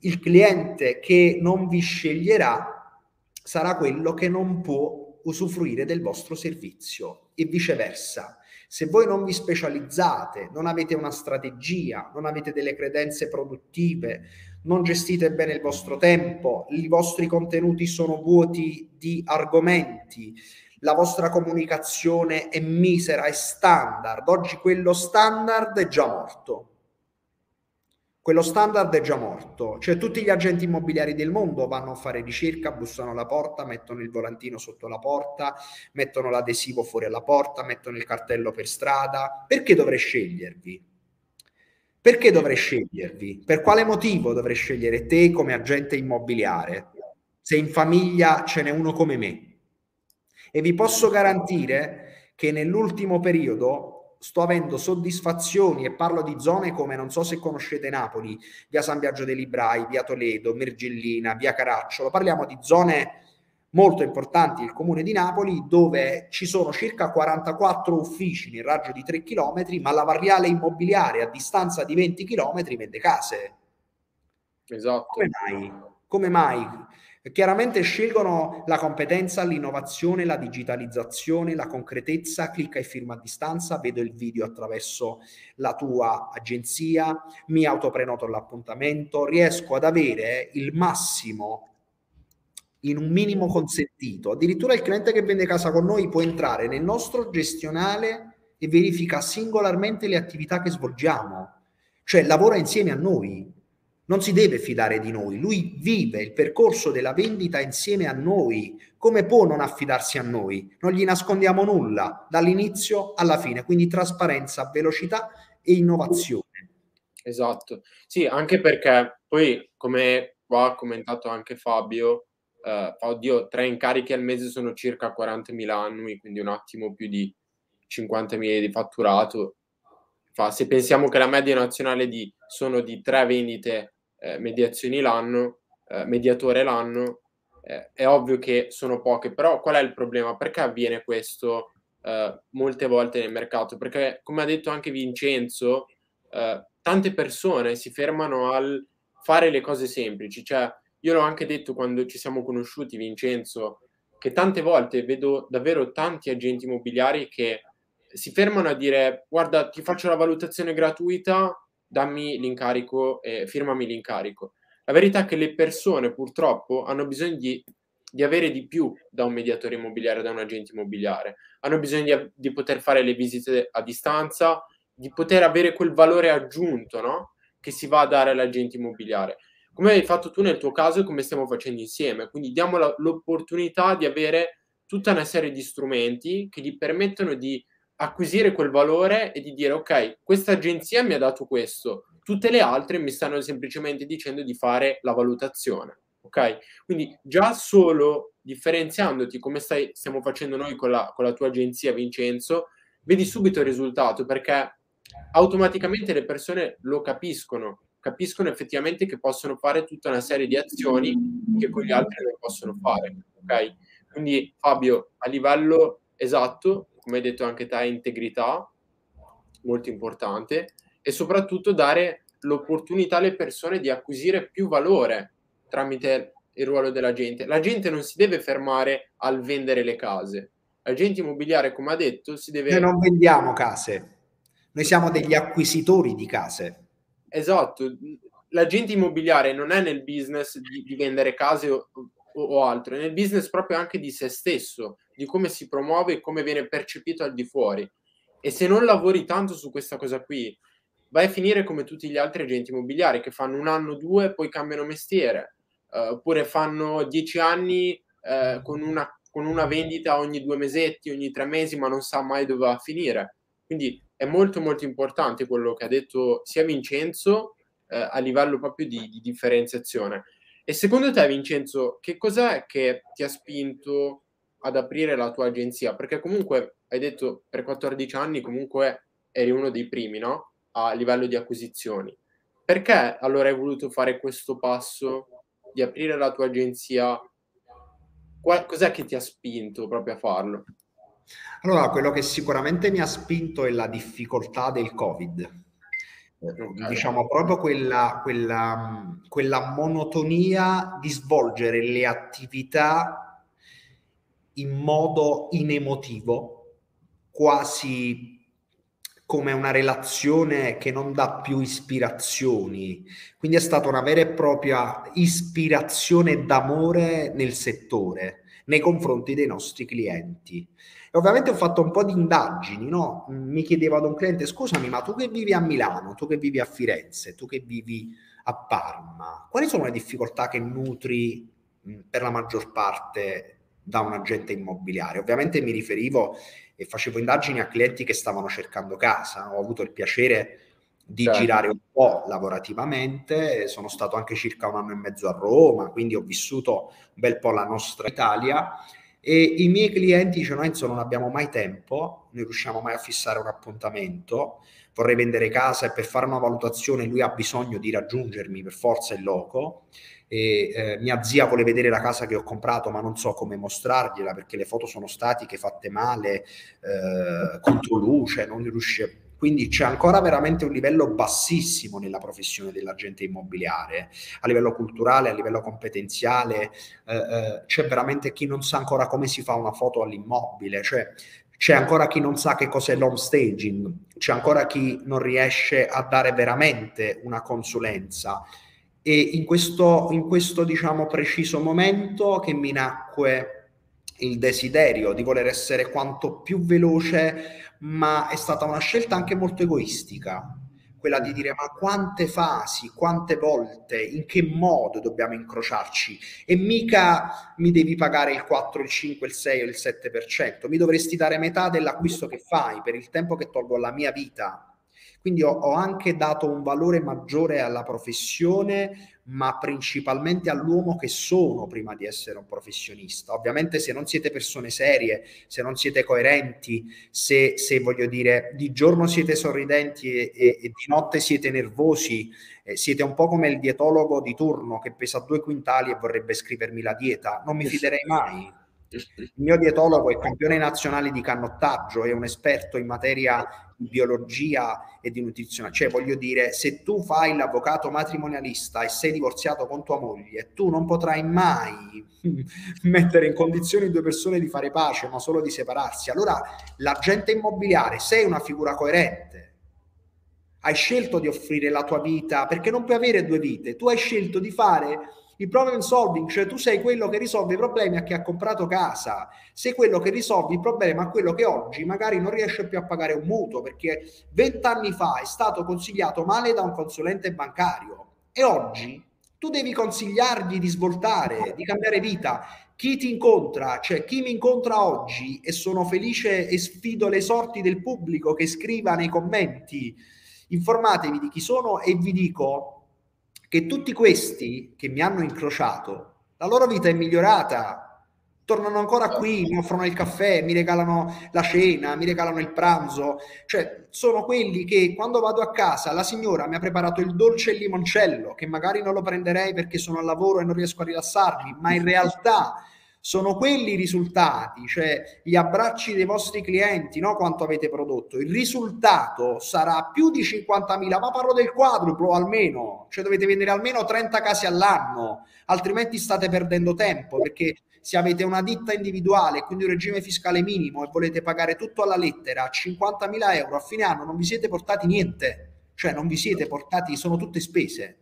il cliente che non vi sceglierà sarà quello che non può usufruire del vostro servizio e viceversa se voi non vi specializzate, non avete una strategia, non avete delle credenze produttive, non gestite bene il vostro tempo, i vostri contenuti sono vuoti di argomenti, la vostra comunicazione è misera e standard, oggi quello standard è già morto quello standard è già morto, cioè tutti gli agenti immobiliari del mondo vanno a fare ricerca, bussano alla porta, mettono il volantino sotto la porta, mettono l'adesivo fuori alla porta, mettono il cartello per strada. Perché dovrei scegliervi? Perché dovrei scegliervi? Per quale motivo dovrei scegliere te come agente immobiliare? Se in famiglia ce n'è uno come me. E vi posso garantire che nell'ultimo periodo sto avendo soddisfazioni e parlo di zone come non so se conoscete Napoli, via San Biagio dei Librai, via Toledo, Mergellina, via Caracciolo, parliamo di zone molto importanti il comune di Napoli dove ci sono circa 44 uffici nel raggio di 3 km, ma la variale immobiliare a distanza di 20 km vende case. Esatto. Come mai? Come mai? Chiaramente scelgono la competenza, l'innovazione, la digitalizzazione, la concretezza, clicca e firma a distanza, vedo il video attraverso la tua agenzia, mi autoprenoto l'appuntamento, riesco ad avere il massimo in un minimo consentito. Addirittura il cliente che vende casa con noi può entrare nel nostro gestionale e verifica singolarmente le attività che svolgiamo, cioè lavora insieme a noi non si deve fidare di noi, lui vive il percorso della vendita insieme a noi. Come può non affidarsi a noi? Non gli nascondiamo nulla dall'inizio alla fine, quindi trasparenza, velocità e innovazione. Esatto, sì, anche perché poi, come qua ha commentato anche Fabio, eh, oddio, tre incarichi al mese sono circa 40.000 annui, quindi un attimo più di 50.000 di fatturato. Fa, se pensiamo che la media nazionale di, sono di tre vendite eh, mediazioni l'anno, eh, mediatore l'anno, eh, è ovvio che sono poche, però qual è il problema? Perché avviene questo eh, molte volte nel mercato? Perché, come ha detto anche Vincenzo, eh, tante persone si fermano al fare le cose semplici, cioè io l'ho anche detto quando ci siamo conosciuti, Vincenzo, che tante volte vedo davvero tanti agenti immobiliari che si fermano a dire guarda ti faccio la valutazione gratuita dammi l'incarico e firmami l'incarico. La verità è che le persone purtroppo hanno bisogno di, di avere di più da un mediatore immobiliare, da un agente immobiliare, hanno bisogno di, di poter fare le visite a distanza, di poter avere quel valore aggiunto no? che si va a dare all'agente immobiliare. Come hai fatto tu nel tuo caso e come stiamo facendo insieme. Quindi diamo la, l'opportunità di avere tutta una serie di strumenti che gli permettono di acquisire quel valore e di dire ok, questa agenzia mi ha dato questo, tutte le altre mi stanno semplicemente dicendo di fare la valutazione. Ok? Quindi già solo differenziandoti come stai, stiamo facendo noi con la, con la tua agenzia Vincenzo, vedi subito il risultato perché automaticamente le persone lo capiscono, capiscono effettivamente che possono fare tutta una serie di azioni che con gli altri non possono fare. Ok? Quindi Fabio, a livello esatto, come hai detto anche te, integrità, molto importante, e soprattutto dare l'opportunità alle persone di acquisire più valore tramite il ruolo della gente. La gente non si deve fermare al vendere le case. L'agente immobiliare, come ha detto, si deve... Noi non vendiamo case, noi siamo degli acquisitori di case. Esatto, l'agente immobiliare non è nel business di, di vendere case o, o altro, è nel business proprio anche di se stesso, di come si promuove e come viene percepito al di fuori. E se non lavori tanto su questa cosa qui, vai a finire come tutti gli altri agenti immobiliari che fanno un anno, due, poi cambiano mestiere, uh, oppure fanno dieci anni uh, con, una, con una vendita ogni due mesetti, ogni tre mesi, ma non sa mai dove va a finire. Quindi è molto molto importante quello che ha detto sia Vincenzo eh, a livello proprio di, di, differenziazione. E secondo te, Vincenzo, che cos'è che ti ha spinto ad aprire la tua agenzia? Perché comunque hai detto per 14 anni comunque eri uno dei primi, no? a livello di acquisizioni. Perché allora hai voluto fare questo passo di aprire la tua agenzia? Qual- cos'è che ti ha spinto proprio a farlo? Allora, quello che sicuramente mi ha spinto è la difficoltà del Covid. Okay. Diciamo proprio quella, quella, quella monotonia di svolgere le attività in modo inemotivo, quasi come una relazione che non dà più ispirazioni. Quindi è stata una vera e propria ispirazione d'amore nel settore, nei confronti dei nostri clienti. E ovviamente ho fatto un po' di indagini, no? Mi chiedevo ad un cliente, scusami, ma tu che vivi a Milano, tu che vivi a Firenze, tu che vivi a Parma, quali sono le difficoltà che nutri per la maggior parte da un agente immobiliare? Ovviamente mi riferivo e facevo indagini a clienti che stavano cercando casa. Ho avuto il piacere di certo. girare un po' lavorativamente, sono stato anche circa un anno e mezzo a Roma, quindi ho vissuto un bel po' la nostra Italia e i miei clienti dicono Enzo non abbiamo mai tempo, non riusciamo mai a fissare un appuntamento, vorrei vendere casa e per fare una valutazione lui ha bisogno di raggiungermi per forza il loco e eh, mia zia vuole vedere la casa che ho comprato ma non so come mostrargliela perché le foto sono statiche, fatte male, eh, contro luce, non riesce quindi c'è ancora veramente un livello bassissimo nella professione dell'agente immobiliare, a livello culturale, a livello competenziale, eh, eh, c'è veramente chi non sa ancora come si fa una foto all'immobile, cioè c'è ancora chi non sa che cos'è l'home staging, c'è ancora chi non riesce a dare veramente una consulenza. E in questo, in questo diciamo, preciso momento che mi nacque il desiderio di voler essere quanto più veloce, ma è stata una scelta anche molto egoistica, quella di dire ma quante fasi, quante volte, in che modo dobbiamo incrociarci e mica mi devi pagare il 4, il 5, il 6 o il 7%, mi dovresti dare metà dell'acquisto che fai per il tempo che tolgo alla mia vita. Quindi ho, ho anche dato un valore maggiore alla professione ma principalmente all'uomo che sono prima di essere un professionista. Ovviamente se non siete persone serie, se non siete coerenti, se, se voglio dire di giorno siete sorridenti e, e, e di notte siete nervosi, eh, siete un po' come il dietologo di turno che pesa due quintali e vorrebbe scrivermi la dieta, non mi fiderei mai il mio dietologo è campione nazionale di cannottaggio, è un esperto in materia di biologia e di nutrizione. Cioè, voglio dire, se tu fai l'avvocato matrimonialista e sei divorziato con tua moglie, tu non potrai mai mettere in condizione due persone di fare pace, ma solo di separarsi. Allora, l'agente immobiliare, sei una figura coerente. Hai scelto di offrire la tua vita perché non puoi avere due vite. Tu hai scelto di fare il problem solving, cioè tu sei quello che risolve i problemi a chi ha comprato casa, sei quello che risolve il problema a quello che oggi magari non riesce più a pagare un mutuo perché vent'anni fa è stato consigliato male da un consulente bancario e oggi tu devi consigliargli di svoltare, di cambiare vita. Chi ti incontra, cioè chi mi incontra oggi e sono felice e sfido le sorti del pubblico che scriva nei commenti, informatevi di chi sono e vi dico che tutti questi che mi hanno incrociato, la loro vita è migliorata, tornano ancora qui, mi offrono il caffè, mi regalano la cena, mi regalano il pranzo, cioè sono quelli che quando vado a casa la signora mi ha preparato il dolce e il limoncello, che magari non lo prenderei perché sono al lavoro e non riesco a rilassarmi, ma in realtà sono quelli i risultati, cioè gli abbracci dei vostri clienti, no? quanto avete prodotto. Il risultato sarà più di 50.000, ma parlo del quadruplo almeno, cioè dovete vendere almeno 30 case all'anno, altrimenti state perdendo tempo perché se avete una ditta individuale, quindi un regime fiscale minimo e volete pagare tutto alla lettera, 50.000 euro a fine anno non vi siete portati niente, cioè non vi siete portati, sono tutte spese.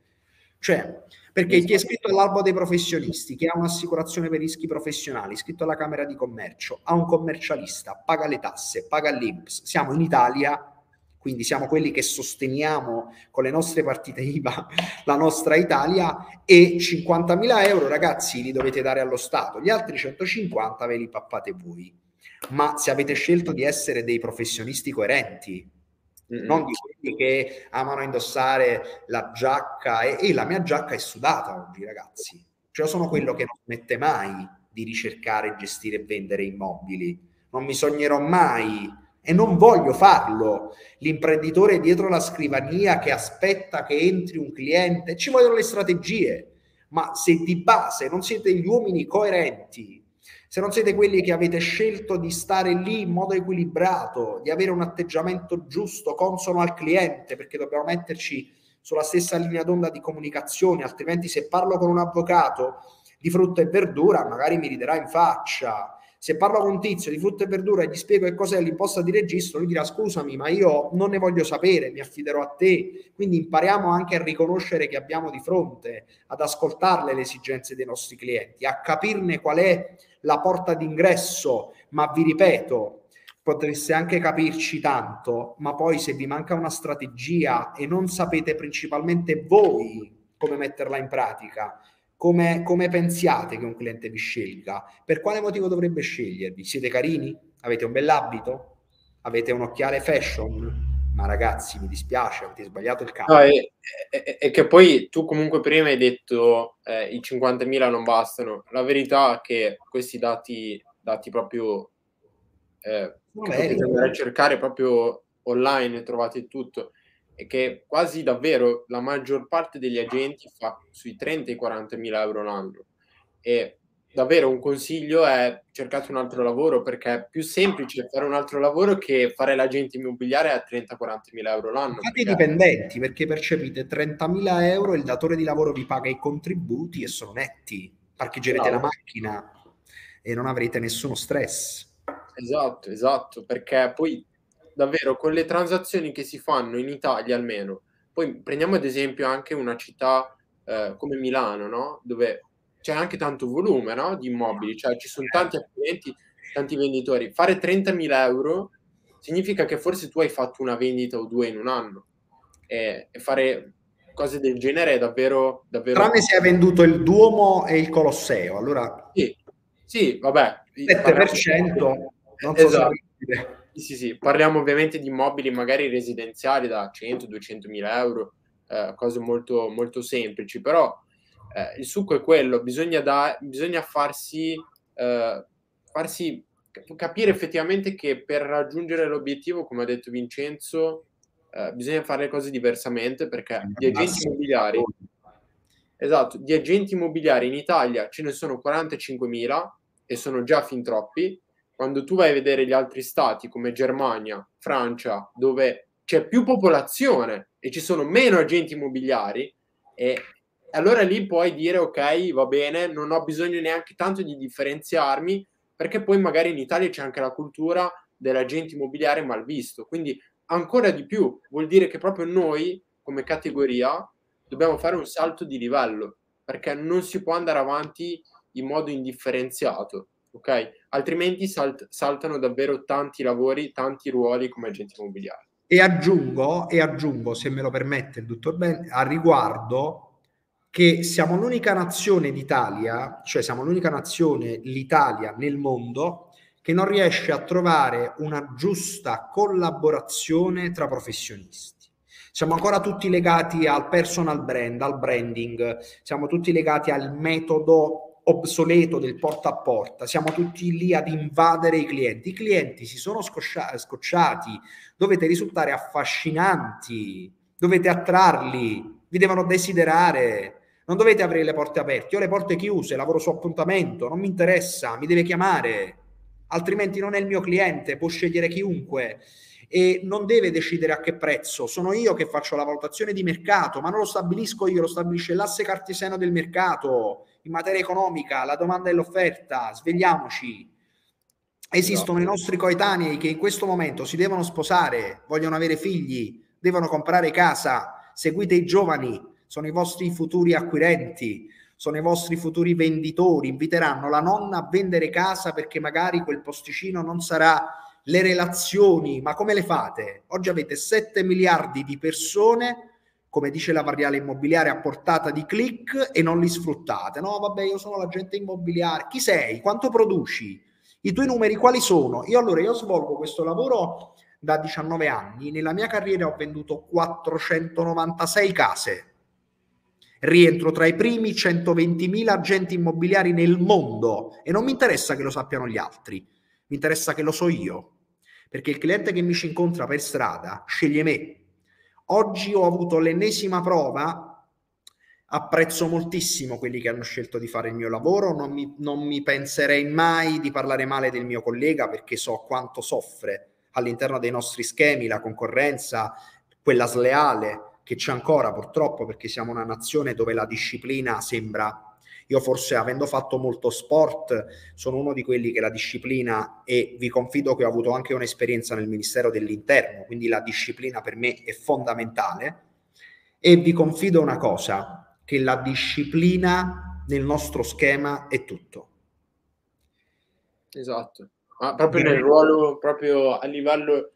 Cioè, perché chi è iscritto all'albo dei professionisti, chi ha un'assicurazione per rischi professionali, iscritto alla Camera di Commercio, ha un commercialista, paga le tasse, paga l'INPS. Siamo in Italia, quindi siamo quelli che sosteniamo con le nostre partite IVA la nostra Italia e 50.000 euro ragazzi li dovete dare allo Stato, gli altri 150 ve li pappate voi. Ma se avete scelto di essere dei professionisti coerenti, non di che amano indossare la giacca e, e la mia giacca è sudata oggi ragazzi, cioè io sono quello che non smette mai di ricercare, gestire e vendere immobili, non mi sognerò mai e non voglio farlo. L'imprenditore dietro la scrivania che aspetta che entri un cliente, ci vogliono le strategie, ma se di base non siete gli uomini coerenti, se non siete quelli che avete scelto di stare lì in modo equilibrato, di avere un atteggiamento giusto, consono al cliente, perché dobbiamo metterci sulla stessa linea d'onda di comunicazione, altrimenti se parlo con un avvocato di frutta e verdura magari mi riderà in faccia se parlo con un tizio di frutta e verdura e gli spiego che cos'è l'imposta di registro, lui dirà scusami, ma io non ne voglio sapere, mi affiderò a te. Quindi impariamo anche a riconoscere che abbiamo di fronte, ad ascoltarle le esigenze dei nostri clienti, a capirne qual è la porta d'ingresso, ma vi ripeto, potreste anche capirci tanto, ma poi se vi manca una strategia e non sapete principalmente voi come metterla in pratica, come, come, pensiate che un cliente vi scelga? Per quale motivo dovrebbe scegliervi? Siete carini? Avete un bell'abito? Avete un occhiale fashion? Ma ragazzi, mi dispiace, avete sbagliato il caso. No, e, e, e, che poi tu comunque prima hai detto eh, i 50.000 non bastano. La verità è che questi dati, dati proprio eh, potete andare a cercare proprio online, trovate tutto è che quasi davvero la maggior parte degli agenti fa sui 30 e 40 mila euro l'anno e davvero un consiglio è cercate un altro lavoro perché è più semplice fare un altro lavoro che fare l'agente immobiliare a 30-40 mila euro l'anno. Fate i dipendenti perché percepite 30 mila euro, il datore di lavoro vi paga i contributi e sono netti, parcheggerete no. la macchina e non avrete nessuno stress. Esatto, esatto, perché poi davvero con le transazioni che si fanno in Italia almeno, poi prendiamo ad esempio anche una città eh, come Milano, no? dove c'è anche tanto volume no? di immobili, cioè ci sono tanti acquirenti, tanti venditori. Fare 30.000 euro significa che forse tu hai fatto una vendita o due in un anno e, e fare cose del genere è davvero, davvero... Tranne se hai venduto il Duomo e il Colosseo, allora... Sì, sì vabbè. 7% non so esatto. se sì, sì, parliamo ovviamente di immobili magari residenziali da 100-200 mila euro, eh, cose molto, molto semplici, però eh, il succo è quello, bisogna, da, bisogna farsi, eh, farsi capire effettivamente che per raggiungere l'obiettivo, come ha detto Vincenzo, eh, bisogna fare le cose diversamente perché di agenti immobiliari, esatto, di agenti immobiliari in Italia ce ne sono 45.000 e sono già fin troppi. Quando tu vai a vedere gli altri stati come Germania, Francia, dove c'è più popolazione e ci sono meno agenti immobiliari, e allora lì puoi dire ok, va bene, non ho bisogno neanche tanto di differenziarmi, perché poi magari in Italia c'è anche la cultura dell'agente immobiliare mal visto. Quindi ancora di più vuol dire che proprio noi come categoria dobbiamo fare un salto di livello, perché non si può andare avanti in modo indifferenziato ok? Altrimenti salt- saltano davvero tanti lavori, tanti ruoli come agenti immobiliari. E aggiungo, e aggiungo, se me lo permette il dottor Ben, a riguardo che siamo l'unica nazione d'Italia, cioè siamo l'unica nazione, l'Italia, nel mondo, che non riesce a trovare una giusta collaborazione tra professionisti. Siamo ancora tutti legati al personal brand, al branding, siamo tutti legati al metodo obsoleto del porta a porta, siamo tutti lì ad invadere i clienti. I clienti si sono scoscia- scocciati, dovete risultare affascinanti, dovete attrarli, vi devono desiderare. Non dovete aprire le porte aperte, io ho le porte chiuse, lavoro su appuntamento, non mi interessa, mi deve chiamare, altrimenti non è il mio cliente, può scegliere chiunque e non deve decidere a che prezzo. Sono io che faccio la valutazione di mercato, ma non lo stabilisco io, lo stabilisce l'asse cartesiano del mercato in materia economica, la domanda e l'offerta, svegliamoci. Esistono no. i nostri coetanei che in questo momento si devono sposare, vogliono avere figli, devono comprare casa, seguite i giovani, sono i vostri futuri acquirenti, sono i vostri futuri venditori, inviteranno la nonna a vendere casa perché magari quel posticino non sarà le relazioni, ma come le fate? Oggi avete 7 miliardi di persone come dice la variale immobiliare, a portata di click e non li sfruttate. No, vabbè, io sono l'agente immobiliare. Chi sei? Quanto produci? I tuoi numeri quali sono? Io allora io svolgo questo lavoro da 19 anni. Nella mia carriera ho venduto 496 case. Rientro tra i primi 120.000 agenti immobiliari nel mondo e non mi interessa che lo sappiano gli altri, mi interessa che lo so io. Perché il cliente che mi ci incontra per strada sceglie me, Oggi ho avuto l'ennesima prova, apprezzo moltissimo quelli che hanno scelto di fare il mio lavoro, non mi, non mi penserei mai di parlare male del mio collega perché so quanto soffre all'interno dei nostri schemi la concorrenza, quella sleale che c'è ancora purtroppo perché siamo una nazione dove la disciplina sembra io forse avendo fatto molto sport sono uno di quelli che la disciplina e vi confido che ho avuto anche un'esperienza nel Ministero dell'Interno, quindi la disciplina per me è fondamentale e vi confido una cosa, che la disciplina nel nostro schema è tutto. Esatto, ma proprio nel ruolo, proprio a livello,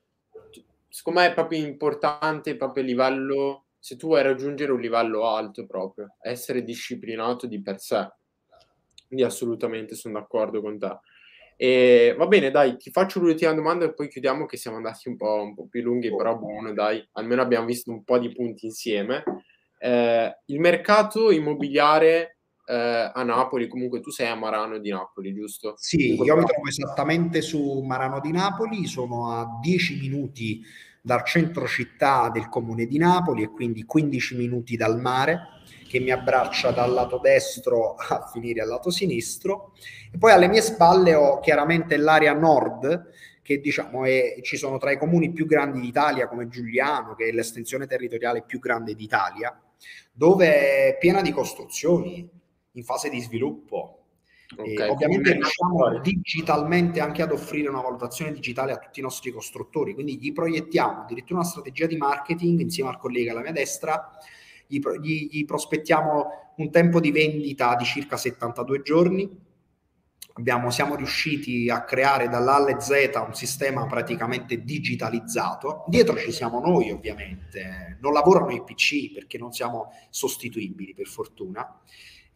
secondo me è proprio importante proprio a livello se tu vuoi raggiungere un livello alto proprio, essere disciplinato di per sé. Quindi assolutamente sono d'accordo con te. E va bene, dai, ti faccio l'ultima domanda e poi chiudiamo che siamo andati un po', un po più lunghi, però buono, dai, almeno abbiamo visto un po' di punti insieme. Eh, il mercato immobiliare eh, a Napoli, comunque tu sei a Marano di Napoli, giusto? Sì, io mi trovo esattamente su Marano di Napoli, sono a 10 minuti dal centro città del comune di Napoli e quindi 15 minuti dal mare che mi abbraccia dal lato destro a finire al lato sinistro. E poi alle mie spalle ho chiaramente l'area nord che diciamo è, ci sono tra i comuni più grandi d'Italia come Giuliano che è l'estensione territoriale più grande d'Italia dove è piena di costruzioni in fase di sviluppo Okay, ovviamente riusciamo digitalmente anche ad offrire una valutazione digitale a tutti i nostri costruttori, quindi gli proiettiamo addirittura una strategia di marketing insieme al collega alla mia destra, gli, gli, gli prospettiamo un tempo di vendita di circa 72 giorni. Abbiamo, siamo riusciti a creare dall'A alle Z un sistema praticamente digitalizzato. Dietro ci siamo noi, ovviamente. Non lavorano i PC perché non siamo sostituibili, per fortuna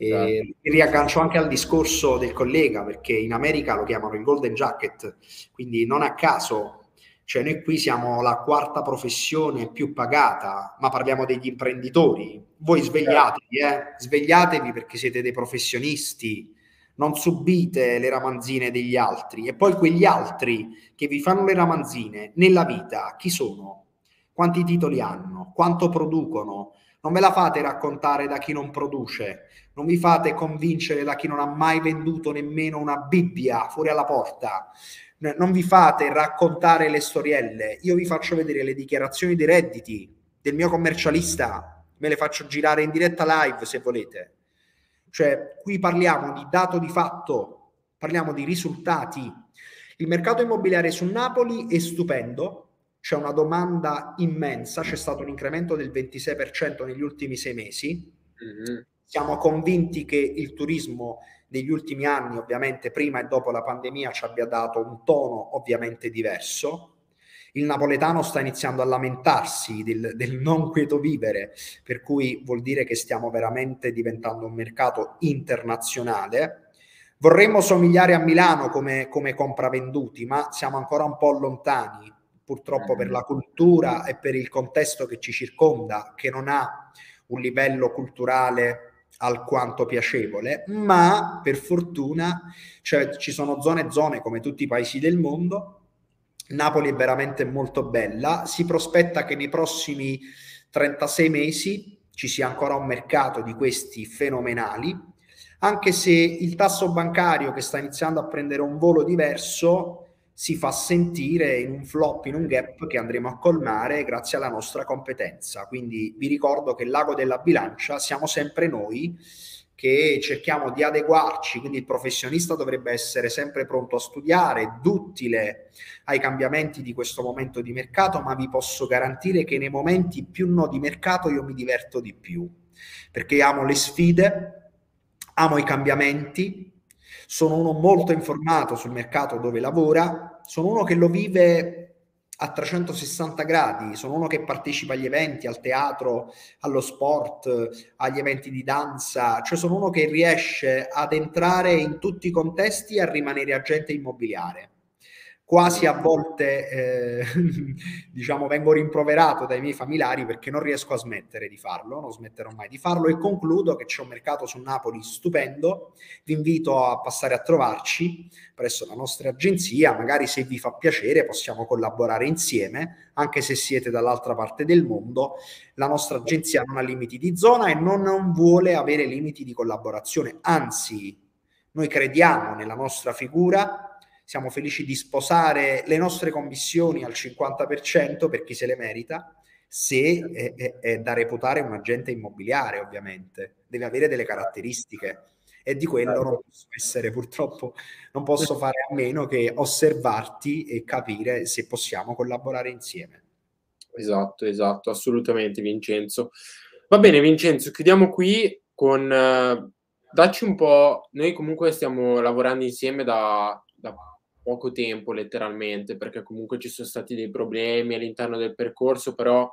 certo. mi riaggancio anche al discorso del collega, perché in America lo chiamano il golden jacket, quindi non a caso, cioè noi qui siamo la quarta professione più pagata, ma parliamo degli imprenditori. Voi svegliatevi, eh? svegliatevi perché siete dei professionisti, non subite le ramanzine degli altri. E poi quegli altri che vi fanno le ramanzine nella vita, chi sono? Quanti titoli hanno? Quanto producono? Non me la fate raccontare da chi non produce, non vi fate convincere da chi non ha mai venduto nemmeno una Bibbia fuori alla porta, non vi fate raccontare le storielle, io vi faccio vedere le dichiarazioni dei redditi del mio commercialista, me le faccio girare in diretta live se volete. Cioè, qui parliamo di dato di fatto, parliamo di risultati. Il mercato immobiliare su Napoli è stupendo, c'è una domanda immensa, c'è stato un incremento del 26% negli ultimi sei mesi. Mm-hmm. Siamo convinti che il turismo negli ultimi anni, ovviamente prima e dopo la pandemia, ci abbia dato un tono ovviamente diverso. Il napoletano sta iniziando a lamentarsi del, del non quieto vivere, per cui vuol dire che stiamo veramente diventando un mercato internazionale. Vorremmo somigliare a Milano come, come compravenduti, ma siamo ancora un po' lontani purtroppo per la cultura e per il contesto che ci circonda, che non ha un livello culturale alquanto piacevole, ma per fortuna cioè, ci sono zone e zone come tutti i paesi del mondo. Napoli è veramente molto bella, si prospetta che nei prossimi 36 mesi ci sia ancora un mercato di questi fenomenali, anche se il tasso bancario che sta iniziando a prendere un volo diverso si fa sentire in un flop, in un gap che andremo a colmare grazie alla nostra competenza. Quindi vi ricordo che il lago della bilancia siamo sempre noi che cerchiamo di adeguarci, quindi il professionista dovrebbe essere sempre pronto a studiare, duttile ai cambiamenti di questo momento di mercato, ma vi posso garantire che nei momenti più no di mercato io mi diverto di più, perché amo le sfide, amo i cambiamenti, sono uno molto informato sul mercato dove lavora. Sono uno che lo vive a 360 gradi, sono uno che partecipa agli eventi, al teatro, allo sport, agli eventi di danza, cioè sono uno che riesce ad entrare in tutti i contesti e a rimanere agente immobiliare quasi a volte eh, diciamo vengo rimproverato dai miei familiari perché non riesco a smettere di farlo, non smetterò mai di farlo e concludo che c'è un mercato su Napoli stupendo, vi invito a passare a trovarci presso la nostra agenzia, magari se vi fa piacere possiamo collaborare insieme, anche se siete dall'altra parte del mondo, la nostra agenzia non ha limiti di zona e non, non vuole avere limiti di collaborazione, anzi noi crediamo nella nostra figura siamo felici di sposare le nostre commissioni al 50% per chi se le merita, se è, è, è da reputare un agente immobiliare, ovviamente, deve avere delle caratteristiche e di quello non posso essere purtroppo, non posso fare a meno che osservarti e capire se possiamo collaborare insieme. Esatto, esatto, assolutamente Vincenzo. Va bene Vincenzo, chiudiamo qui con... Uh, dacci un po', noi comunque stiamo lavorando insieme da, da poco tempo letteralmente, perché comunque ci sono stati dei problemi all'interno del percorso, però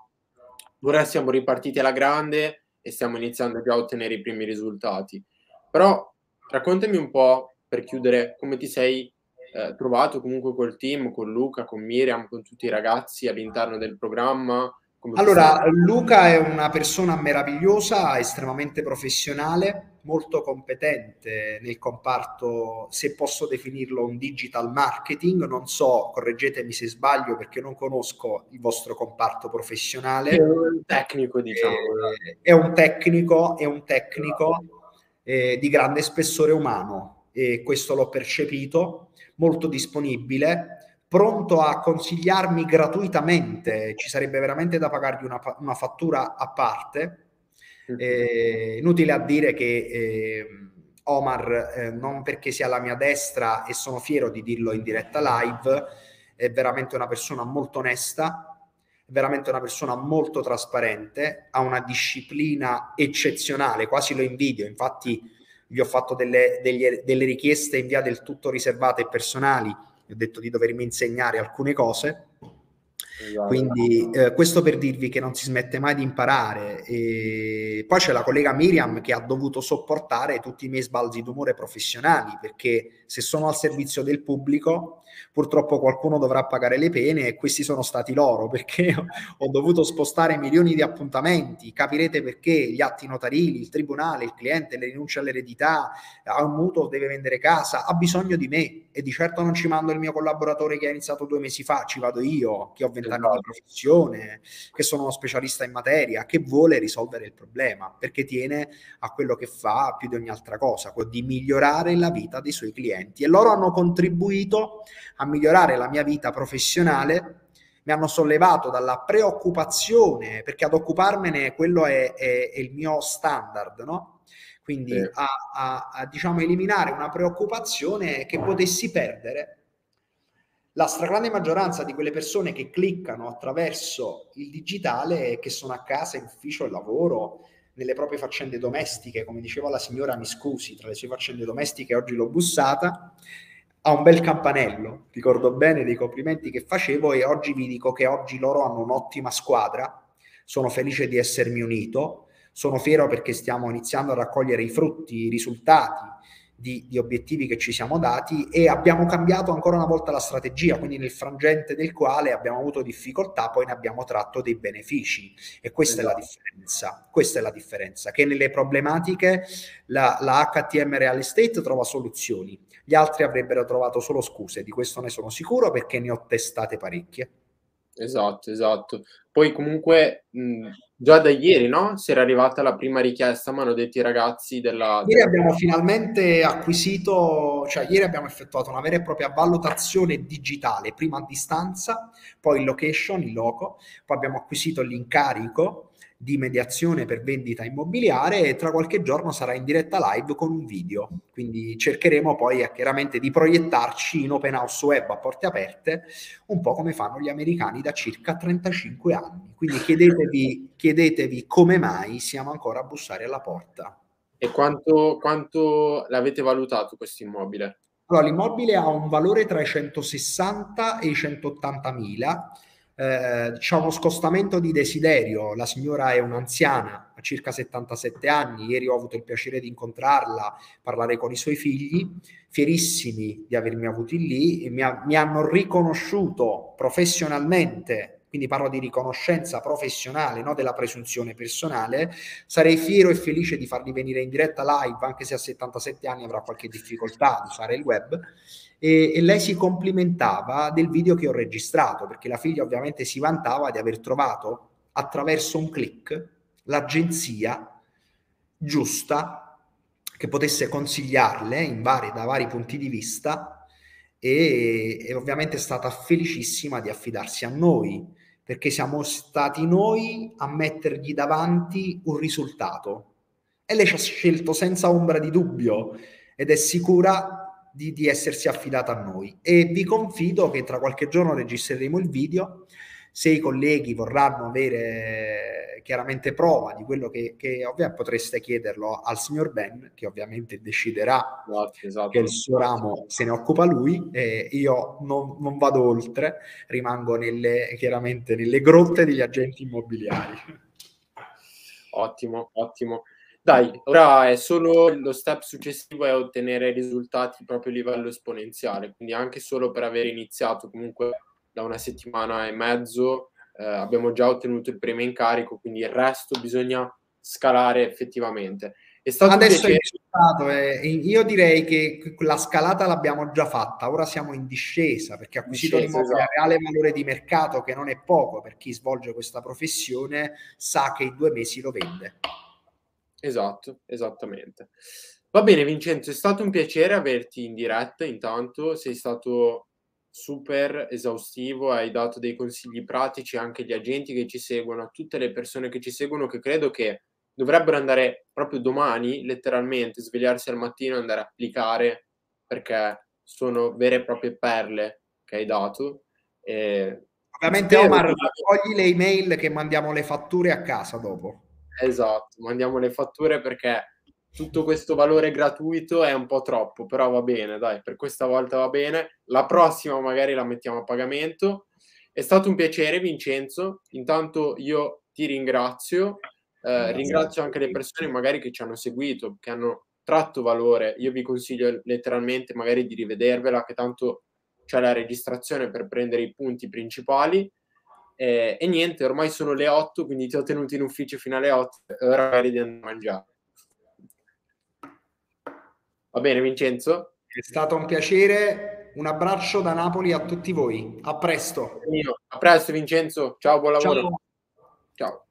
ora siamo ripartiti alla grande e stiamo iniziando già a ottenere i primi risultati. Però raccontami un po' per chiudere come ti sei eh, trovato comunque col team, con Luca, con Miriam, con tutti i ragazzi all'interno del programma. Allora, Luca è una persona meravigliosa, estremamente professionale, molto competente nel comparto, se posso definirlo un digital marketing, non so, correggetemi se sbaglio perché non conosco il vostro comparto professionale. È un tecnico, diciamo. È, è un tecnico, è un tecnico eh, di grande spessore umano e questo l'ho percepito, molto disponibile, pronto a consigliarmi gratuitamente, ci sarebbe veramente da pagargli una, una fattura a parte. Eh, inutile a dire che eh, Omar, eh, non perché sia alla mia destra e sono fiero di dirlo in diretta live, è veramente una persona molto onesta, è veramente una persona molto trasparente, ha una disciplina eccezionale, quasi lo invidio, infatti gli ho fatto delle, degli, delle richieste in via del tutto riservate e personali, gli ho detto di dovermi insegnare alcune cose Esatto. Quindi eh, questo per dirvi che non si smette mai di imparare. E poi c'è la collega Miriam che ha dovuto sopportare tutti i miei sbalzi d'umore professionali perché se sono al servizio del pubblico purtroppo qualcuno dovrà pagare le pene e questi sono stati loro perché ho dovuto spostare milioni di appuntamenti. Capirete perché gli atti notarili, il tribunale, il cliente, le rinunce all'eredità, ha un mutuo, deve vendere casa, ha bisogno di me e di certo non ci mando il mio collaboratore che ha iniziato due mesi fa, ci vado io che ho vent'anni di esatto. professione, che sono uno specialista in materia, che vuole risolvere il problema perché tiene a quello che fa più di ogni altra cosa, di migliorare la vita dei suoi clienti e loro hanno contribuito a migliorare la mia vita professionale mi hanno sollevato dalla preoccupazione, perché ad occuparmene quello è, è, è il mio standard, no? Quindi sì. a, a, a, diciamo, eliminare una preoccupazione che potessi perdere la stragrande maggioranza di quelle persone che cliccano attraverso il digitale, che sono a casa, in ufficio e lavoro, nelle proprie faccende domestiche, come diceva la signora, mi scusi, tra le sue faccende domestiche oggi l'ho bussata, ha un bel campanello, ricordo bene dei complimenti che facevo e oggi vi dico che oggi loro hanno un'ottima squadra, sono felice di essermi unito, sono fiero perché stiamo iniziando a raccogliere i frutti, i risultati di, di, obiettivi che ci siamo dati e abbiamo cambiato ancora una volta la strategia, quindi nel frangente del quale abbiamo avuto difficoltà, poi ne abbiamo tratto dei benefici e questa esatto. è la esatto. differenza, questa è la differenza, che nelle problematiche la, la HTM Real Estate trova soluzioni, gli altri avrebbero trovato solo scuse, di questo ne sono sicuro perché ne ho testate parecchie. Esatto, esatto. Poi comunque mh, già da ieri, no? Si era arrivata la prima richiesta, mi hanno detto i ragazzi della... Ieri abbiamo finalmente acquisito, cioè ieri abbiamo effettuato una vera e propria valutazione digitale, prima a distanza, poi in location, in loco, poi abbiamo acquisito l'incarico di mediazione per vendita immobiliare e tra qualche giorno sarà in diretta live con un video. Quindi cercheremo poi eh, chiaramente di proiettarci in open house web a porte aperte, un po' come fanno gli americani da circa 35 anni. Quindi chiedetevi, chiedetevi come mai siamo ancora a bussare alla porta. E quanto, quanto l'avete valutato questo immobile? Allora, l'immobile ha un valore tra i 160 e i 180 mila. Eh, c'è uno scostamento di desiderio. La signora è un'anziana, ha circa 77 anni. Ieri ho avuto il piacere di incontrarla, parlare con i suoi figli, fierissimi di avermi avuti lì. Mi, ha, mi hanno riconosciuto professionalmente quindi parlo di riconoscenza professionale, no della presunzione personale, sarei fiero e felice di farli venire in diretta live, anche se a 77 anni avrà qualche difficoltà di fare il web. E, e lei si complimentava del video che ho registrato, perché la figlia ovviamente si vantava di aver trovato attraverso un click l'agenzia giusta che potesse consigliarle vari, da vari punti di vista e, e, ovviamente è stata felicissima di affidarsi a noi perché siamo stati noi a mettergli davanti un risultato. E lei ci ha scelto senza ombra di dubbio ed è sicura di, di essersi affidata a noi. E vi confido che tra qualche giorno registreremo il video se i colleghi vorranno avere chiaramente prova di quello che, che ovviamente potreste chiederlo al signor Ben, che ovviamente deciderà esatto, esatto. che il suo ramo se ne occupa lui, e io non, non vado oltre, rimango nelle, chiaramente nelle grotte degli agenti immobiliari. Ottimo, ottimo. Dai, ora è solo lo step successivo è ottenere risultati proprio a livello esponenziale, quindi anche solo per aver iniziato comunque da una settimana e mezzo eh, abbiamo già ottenuto il primo incarico, quindi il resto bisogna scalare effettivamente. È stato Adesso è risultato, eh, io direi che la scalata l'abbiamo già fatta, ora siamo in discesa perché ha acquisito l'immobile esatto. reale valore di mercato che non è poco per chi svolge questa professione, sa che in due mesi lo vende. Esatto, esattamente. Va bene Vincenzo, è stato un piacere averti in diretta intanto, sei stato super esaustivo, hai dato dei consigli pratici anche agli agenti che ci seguono, a tutte le persone che ci seguono che credo che dovrebbero andare proprio domani, letteralmente, svegliarsi al mattino e andare a applicare perché sono vere e proprie perle che hai dato. E Ovviamente Omar, togli le email che mandiamo le fatture a casa dopo. Esatto, mandiamo le fatture perché tutto questo valore gratuito è un po' troppo, però va bene, dai, per questa volta va bene. La prossima magari la mettiamo a pagamento. È stato un piacere, Vincenzo. Intanto io ti ringrazio. Eh, ringrazio anche le persone magari che ci hanno seguito, che hanno tratto valore. Io vi consiglio letteralmente magari di rivedervela, che tanto c'è la registrazione per prendere i punti principali. Eh, e niente, ormai sono le 8, quindi ti ho tenuto in ufficio fino alle 8 e ora magari di andare a mangiare. Va bene, Vincenzo? È stato un piacere. Un abbraccio da Napoli a tutti voi. A presto. A presto, Vincenzo. Ciao, buon lavoro. Ciao.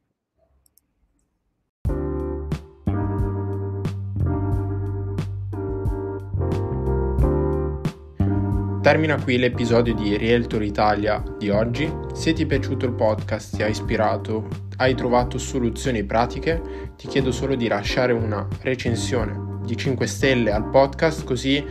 Termina qui l'episodio di Realtor Italia di oggi. Se ti è piaciuto il podcast, ti ha ispirato, hai trovato soluzioni pratiche, ti chiedo solo di lasciare una recensione di 5 stelle al podcast così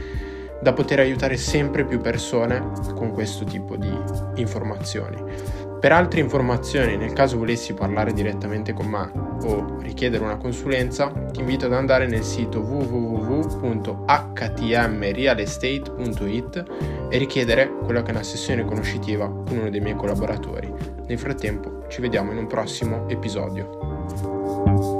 da poter aiutare sempre più persone con questo tipo di informazioni. Per altre informazioni, nel caso volessi parlare direttamente con me o richiedere una consulenza, ti invito ad andare nel sito www.htmrealestate.it e richiedere quella che è una sessione conoscitiva con uno dei miei collaboratori. Nel frattempo ci vediamo in un prossimo episodio.